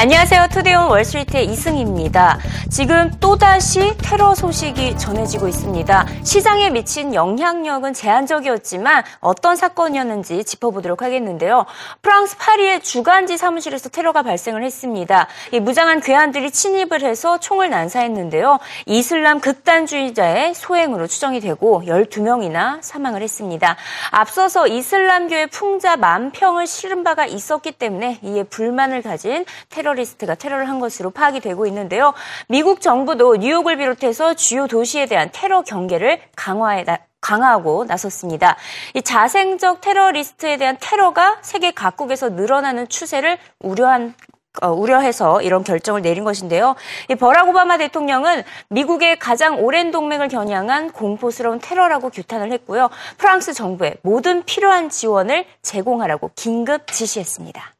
안녕하세요. 투데이온 월스트리트의 이승입니다. 지금 또다시 테러 소식이 전해지고 있습니다. 시장에 미친 영향력은 제한적이었지만 어떤 사건이었는지 짚어보도록 하겠는데요. 프랑스 파리의 주간지 사무실에서 테러가 발생을 했습니다. 무장한 괴한들이 침입을 해서 총을 난사했는데요. 이슬람 극단주의자의 소행으로 추정이 되고 12명이나 사망을 했습니다. 앞서서 이슬람교의 풍자 만평을 실은 바가 있었기 때문에 이에 불만을 가진 테러 테러리스트가 테러를 한 것으로 파악이 되고 있는데요. 미국 정부도 뉴욕을 비롯해서 주요 도시에 대한 테러 경계를 강화해 강화하고 나섰습니다. 이 자생적 테러리스트에 대한 테러가 세계 각국에서 늘어나는 추세를 우려한 어, 우려해서 이런 결정을 내린 것인데요. 이 버락 오바마 대통령은 미국의 가장 오랜 동맹을 겨냥한 공포스러운 테러라고 규탄을 했고요. 프랑스 정부에 모든 필요한 지원을 제공하라고 긴급 지시했습니다.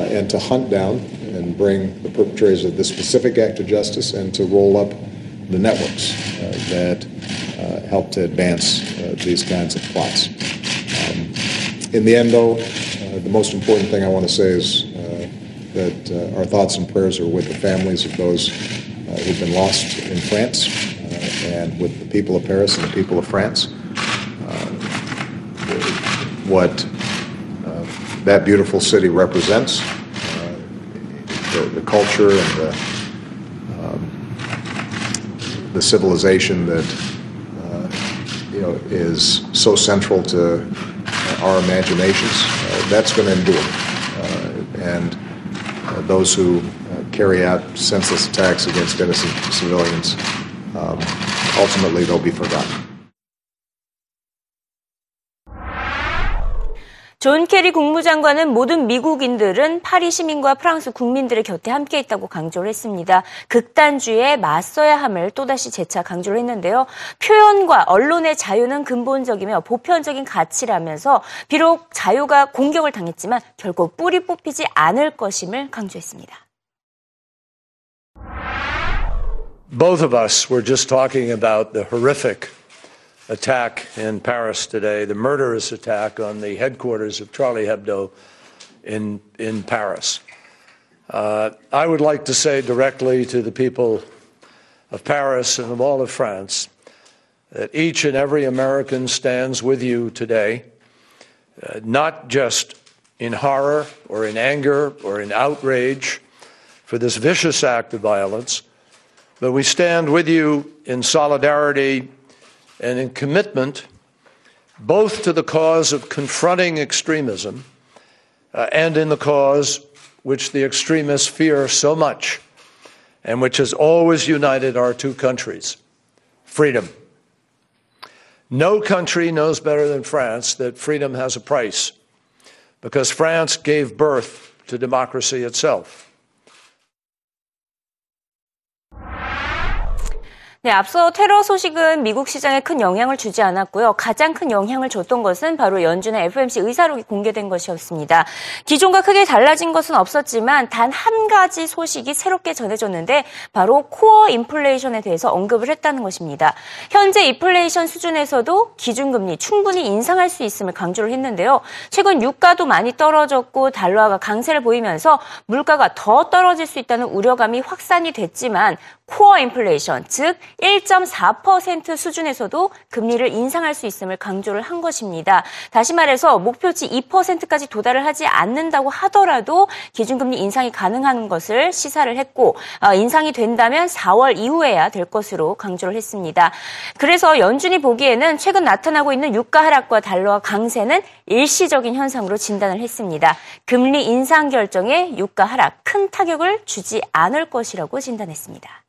And to hunt down and bring the perpetrators of this specific act to justice and to roll up the networks uh, that uh, help to advance uh, these kinds of plots. Um, in the end, though, uh, the most important thing I want to say is uh, that our thoughts and prayers are with the families of those who've been lost in France and with the people of Paris and the people of France. what that beautiful city represents, uh, the, the, culture and the, um, the civilization that uh, you know is so central to our imaginations. Uh, that's going to endure, and those who carry out senseless attacks against innocent civilians, um, ultimately they'll be forgotten. 존 케리 국무장관은 모든 미국인들은 파리 시민과 프랑스 국민들의 곁에 함께 있다고 강조를 했습니다. 극단주의에 맞서야 함을 또다시 재차 강조를 했는데요. 표현과 언론의 자유는 근본적이며 보편적인 가치라면서 비록 자유가 공격을 당했지만 결코 뿌리 뽑히지 않을 것임을 강조했습니다. Both of us were just talking about the horrific attack in Paris today, the murderous attack on the headquarters of Charlie Hebdo in, in Paris. Uh, I would like to say directly to the people of Paris and of all of France that each and every American stands with you today, uh, not just in horror or in anger or in outrage for this vicious act of violence, but we stand with you in solidarity and in commitment both to the cause of confronting extremism uh, and in the cause which the extremists fear so much and which has always united our two countries freedom. No country knows better than France that freedom has a price because France gave birth to democracy itself. 네, 앞서 테러 소식은 미국 시장에 큰 영향을 주지 않았고요. 가장 큰 영향을 줬던 것은 바로 연준의 FMC 의사록이 공개된 것이었습니다. 기존과 크게 달라진 것은 없었지만 단 한 가지 소식이 새롭게 전해졌는데 바로 코어 인플레이션에 대해서 언급을 했다는 것입니다. 현재 인플레이션 수준에서도 기준금리 충분히 인상할 수 있음을 강조를 했는데요. 최근 유가도 많이 떨어졌고 달러화가 강세를 보이면서 물가가 더 떨어질 수 있다는 우려감이 확산이 됐지만 코어 인플레이션, 즉1.4% 수준에서도 금리를 인상할 수 있음을 강조를 한 것입니다. 다시 말해서 목표치 2%까지 도달을 하지 않는다고 하더라도 기준금리 인상이 가능한 것을 시사를 했고 어, 인상이 된다면 4월 이후에야 될 것으로 강조를 했습니다. 그래서 연준이 보기에는 최근 나타나고 있는 유가 하락과 달러와 강세는 일시적인 현상으로 진단을 했습니다. 금리 인상 결정에 유가 하락 큰 타격을 주지 않을 것이라고 진단했습니다.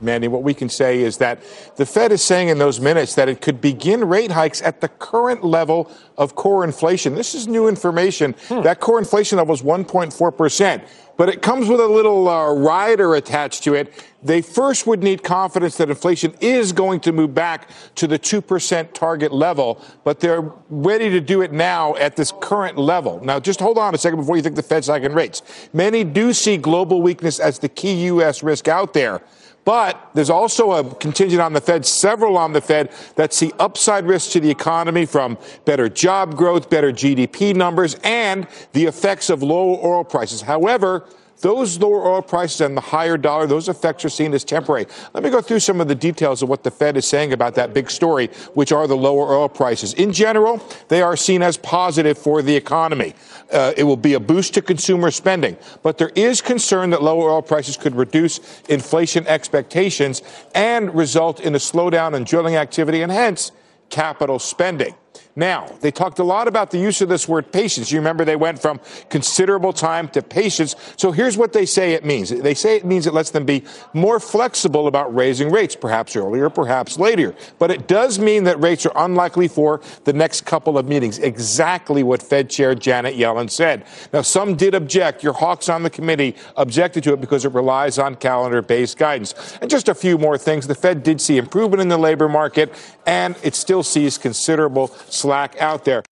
Mandy, what we can say is that the Fed is saying in those minutes that it could begin rate hikes at the current level of core inflation. This is new information. Hmm. That core inflation level is 1.4%, but it comes with a little uh, rider attached to it. They first would need confidence that inflation is going to move back to the 2% target level, but they're ready to do it now at this current level. Now, just hold on a second before you think the Fed's hiking rates. Many do see global weakness as the key U.S. risk out there. But there's also a contingent on the Fed, several on the Fed, that see upside risks to the economy from better job growth, better GDP numbers, and the effects of lower oil prices. However, those lower oil prices and the higher dollar, those effects are seen as temporary. Let me go through some of the details of what the Fed is saying about that big story, which are the lower oil prices. In general, they are seen as positive for the economy. Uh, it will be a boost to consumer spending. But there is concern that lower oil prices could reduce inflation expectations and result in a slowdown in drilling activity and hence capital spending. Now, they talked a lot about the use of this word patience. You remember they went from considerable time to patience. So here's what they say it means. They say it means it lets them be more flexible about raising rates, perhaps earlier, perhaps later. But it does mean that rates are unlikely for the next couple of meetings. Exactly what Fed Chair Janet Yellen said. Now, some did object. Your hawks on the committee objected to it because it relies on calendar based guidance. And just a few more things. The Fed did see improvement in the labor market, and it still sees considerable slack out there.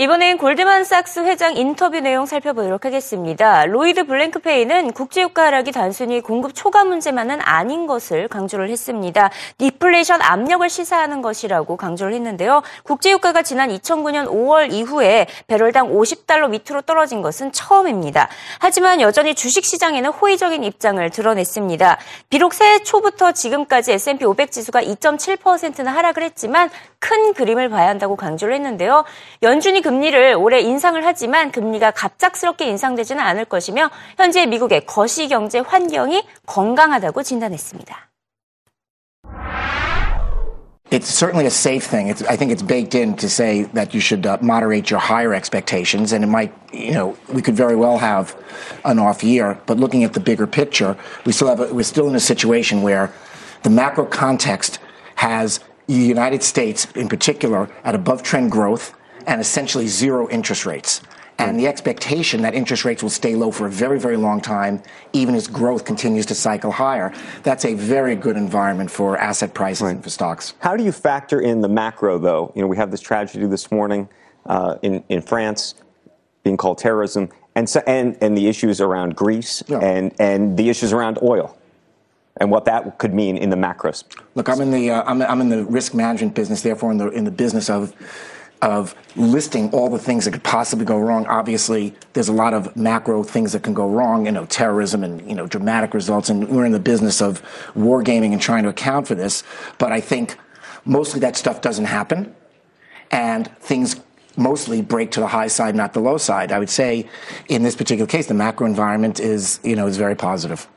이번엔 골드만삭스 회장 인터뷰 내용 살펴보도록 하겠습니다. 로이드 블랭크페인은 국제유가 하락이 단순히 공급 초과 문제만은 아닌 것을 강조를 했습니다. 디플레이션 압력을 시사하는 것이라고 강조를 했는데요. 국제유가가 지난 2009년 5월 이후에 배럴당 50달러 밑으로 떨어진 것은 처음입니다. 하지만 여전히 주식시장에는 호의적인 입장을 드러냈습니다. 비록 새해 초부터 지금까지 S&P 500 지수가 2.7%나 하락을 했지만 큰 그림을 봐야 한다고 강조를 했는데요. 연준이 금리를 올해 인상을 하지만 금리가 갑작스럽게 인상되지는 않을 것이며 현재 미국의 거시 경제 환경이 건강하다고 진단했습니다. It's certainly a safe thing. It's, I think it's baked in to say that you should uh, moderate your higher expectations, and it might, you know, we could very well have an off year. But looking at the bigger picture, we still have, a, we're still in a situation where the macro context has the United States, in particular, at above trend growth and essentially zero interest rates. And the expectation that interest rates will stay low for a very, very long time, even as growth continues to cycle higher. That's a very good environment for asset prices right. and for stocks. How do you factor in the macro, though? You know, we have this tragedy this morning uh, in, in France being called terrorism, and, so, and, and the issues around Greece yeah. and, and the issues around oil and what that could mean in the macros. Look, I'm in the uh, I'm, I'm in the risk management business, therefore in the in the business of of listing all the things that could possibly go wrong. Obviously, there's a lot of macro things that can go wrong, you know, terrorism and, you know, dramatic results. And we're in the business of wargaming and trying to account for this. But I think mostly that stuff doesn't happen. And things mostly break to the high side, not the low side. I would say in this particular case, the macro environment is, you know, is very positive.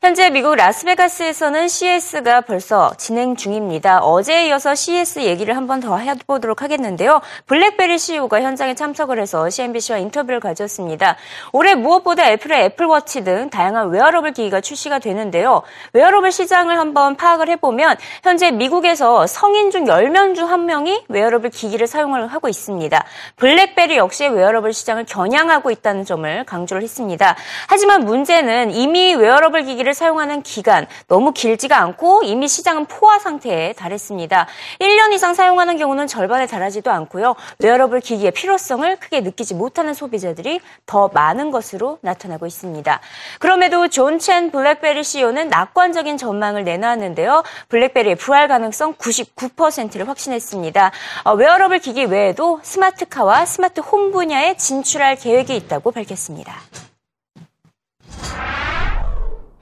현재 미국 라스베가스에서는 CES가 벌써 진행 중입니다. 어제에 이어서 CES 얘기를 한 번 더 해보도록 하겠는데요. 블랙베리 CEO가 현장에 참석을 해서 CNBC와 인터뷰를 가졌습니다. 올해 무엇보다 애플의 애플워치 등 다양한 웨어러블 기기가 출시가 되는데요. 웨어러블 시장을 한번 파악을 해보면 현재 미국에서 성인 중 10명 중 1명이 웨어러블 기기를 사용을 하고 있습니다. 블랙베리 역시 웨어러블 시장을 겨냥하고 있다는 점을 강조를 했습니다. 하지만 문제는 이미 웨어러블 기기를 기기를 사용하는 기간 너무 길지가 않고 이미 시장은 포화 상태에 달했습니다. 1년 이상 사용하는 경우는 절반에 달하지도 않고요. 웨어러블 기기의 필요성을 크게 느끼지 못하는 소비자들이 더 많은 것으로 나타나고 있습니다. 그럼에도 존 첸 블랙베리 CEO는 낙관적인 전망을 내놨는데요. 블랙베리의 부활 가능성 99%를 확신했습니다. 어, 웨어러블 기기 외에도 스마트카와 스마트 홈 분야에 진출할 계획이 있다고 밝혔습니다.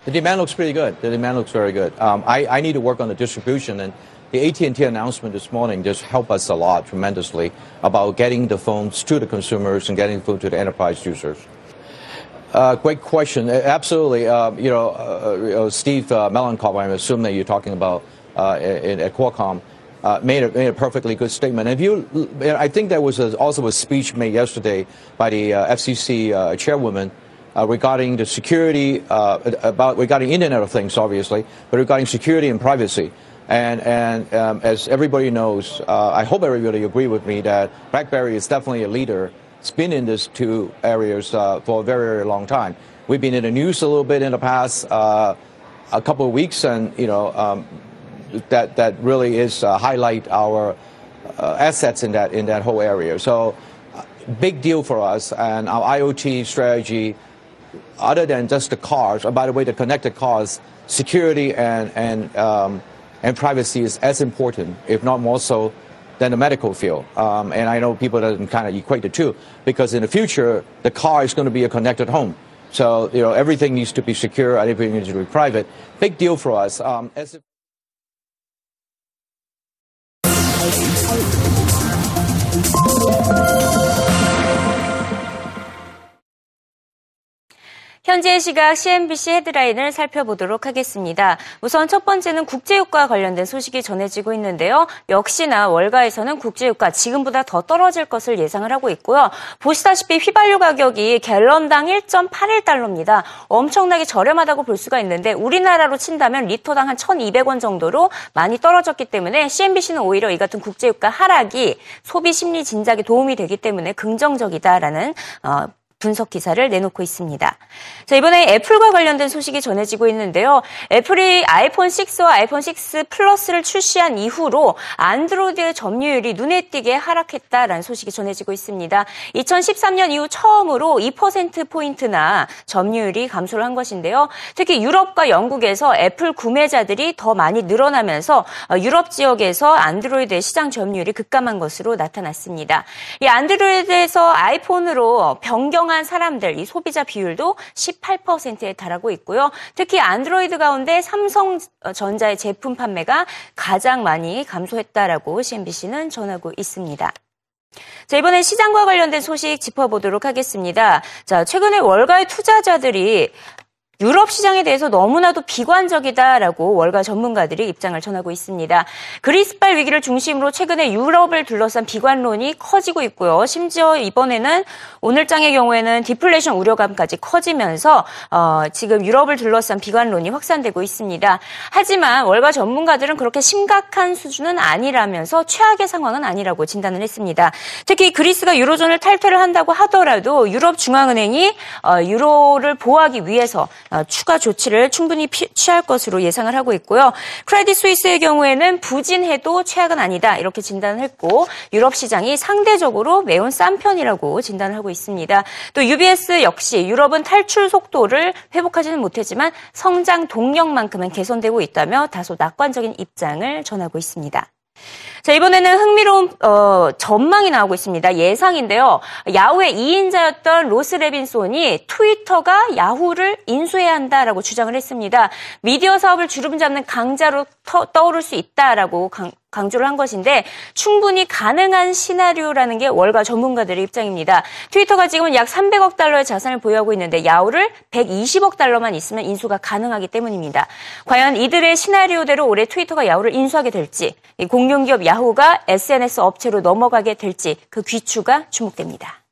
The demand looks pretty good. The demand looks very good. Um, I, I need to work on the distribution, and the AT&T announcement this morning just helped us a lot tremendously about getting the phones to the consumers and getting the phone to the enterprise users. Uh, great question. Absolutely. Uh, you know, uh, uh Steve uh, Melenkov, I assume that you're talking about uh, in, at Qualcomm, uh, made, a, made a perfectly good statement. If you, I think there was a, also a speech made yesterday by the FCC chairwoman uh, regarding the security, uh, about regarding Internet of Things, obviously, but regarding security and privacy. And, and um, as everybody knows, uh, I hope everybody agree with me that BlackBerry is definitely a leader. It's been in these two areas uh, for a very, very long time. We've been in the news a little bit in the past uh, a couple of weeks, and you know um, that that really is highlight our assets in that in that whole area. So big deal for us and our IoT strategy. Other than just the cars, oh, by the way, the connected cars, security and and um, and privacy is as important, if not more so, than the medical field. Um, and I know people doesn't kind of equate the two because in the future, the car is going to be a connected home. So, you know, everything needs to be secure, everything needs to be private. Big deal for us. Um, 현재 시각 CNBC 헤드라인을 살펴보도록 하겠습니다. 우선 첫 번째는 국제유가 관련된 소식이 전해지고 있는데요. 역시나 월가에서는 국제유가 지금보다 더 떨어질 것을 예상을 하고 있고요. 보시다시피 휘발유 가격이 갤런당 1.81달러입니다. 엄청나게 저렴하다고 볼 수가 있는데 우리나라로 친다면 리터당 한 1,200원 정도로 많이 떨어졌기 때문에 CNBC는 오히려 이 같은 국제유가 하락이 소비 심리 진작에 도움이 되기 때문에 긍정적이다라는 어, 분석 기사를 내놓고 있습니다. 자, 이번에 애플과 관련된 소식이 전해지고 있는데요. 애플이 아이폰 6와 아이폰 6 플러스를 출시한 이후로 안드로이드의 점유율이 눈에 띄게 하락했다라는 소식이 전해지고 있습니다. 2013년 이후 처음으로 2%포인트나 점유율이 감소를 한 것인데요. 특히 유럽과 영국에서 애플 구매자들이 더 많이 늘어나면서 어, 유럽 지역에서 안드로이드의 시장 점유율이 급감한 것으로 나타났습니다. 이 안드로이드에서 아이폰으로 변경 변경한 사람들, 이 소비자 비율도 18%에 달하고 있고요. 특히 안드로이드 가운데 삼성전자의 제품 판매가 가장 많이 감소했다라고 CNBC는 전하고 있습니다. 자, 이번엔 시장과 관련된 소식 짚어보도록 하겠습니다. 자, 최근에 월가의 투자자들이 유럽 시장에 대해서 너무나도 비관적이다라고 월가 전문가들이 입장을 전하고 있습니다. 그리스발 위기를 중심으로 최근에 유럽을 둘러싼 비관론이 커지고 있고요. 심지어 이번에는 오늘장의 경우에는 디플레이션 우려감까지 커지면서 어, 지금 유럽을 둘러싼 비관론이 확산되고 있습니다. 하지만 월가 전문가들은 그렇게 심각한 수준은 아니라면서 최악의 상황은 아니라고 진단을 했습니다. 특히 그리스가 유로존을 탈퇴를 한다고 하더라도 유럽 중앙은행이 어, 유로를 보호하기 위해서 어, 추가 조치를 충분히 취할 것으로 예상을 하고 있고요. 크레딧 스위스의 경우에는 부진해도 최악은 아니다 이렇게 진단을 했고 유럽 시장이 상대적으로 매운 싼 편이라고 진단을 하고 있습니다. 또 UBS 역시 유럽은 탈출 속도를 회복하지는 못했지만 성장 동력만큼은 개선되고 있다며 다소 낙관적인 입장을 전하고 있습니다. 자, 이번에는 흥미로운 어, 전망이 나오고 있습니다. 예상인데요. 야후의 2인자였던 로스 레빈손이 트위터가 야후를 인수해야 한다라고 주장을 했습니다. 미디어 사업을 주름 잡는 강자로 터, 떠오를 수 있다라고 강, 강조를 한 것인데 충분히 가능한 시나리오라는 게 월가 전문가들의 입장입니다. 트위터가 지금 약 300억 달러의 자산을 보유하고 있는데 야후를 120억 달러만 있으면 인수가 가능하기 때문입니다. 과연 이들의 시나리오대로 올해 트위터가 야후를 인수하게 될지 공룡기업 야후가 SNS 업체로 넘어가게 될지 그 귀추가 주목됩니다.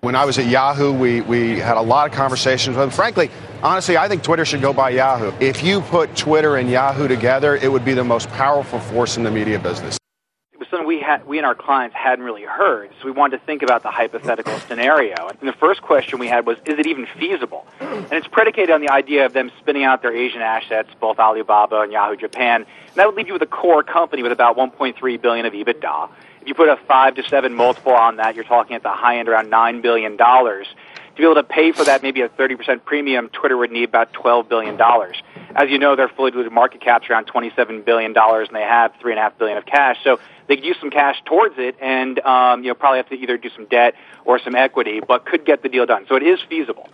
When I was at Yahoo, we, we had a lot of conversations with. Frankly, honestly, I think Twitter should go by Yahoo. If you put Twitter and Yahoo together, it would be the most powerful force in the media business. It was something we had, we and our clients hadn't really heard, so we wanted to think about the hypothetical scenario. And the first question we had was, is it even feasible? And it's predicated on the idea of them spinning out their Asian assets, both Alibaba and Yahoo Japan. And that would leave you with a core company with about 1.3 billion of EBITDA. If you put a five to seven multiple on that, you're talking at the high end around nine billion dollars. To be able to pay for that, maybe a 30% premium, Twitter would need about $12 billion. As you know, their fully diluted market cap's around $27 billion, and they have 3.5 billion of cash. So they could use some cash towards it, and um, you know probably have to either do some debt or some equity, but could get the deal done. So it is feasible.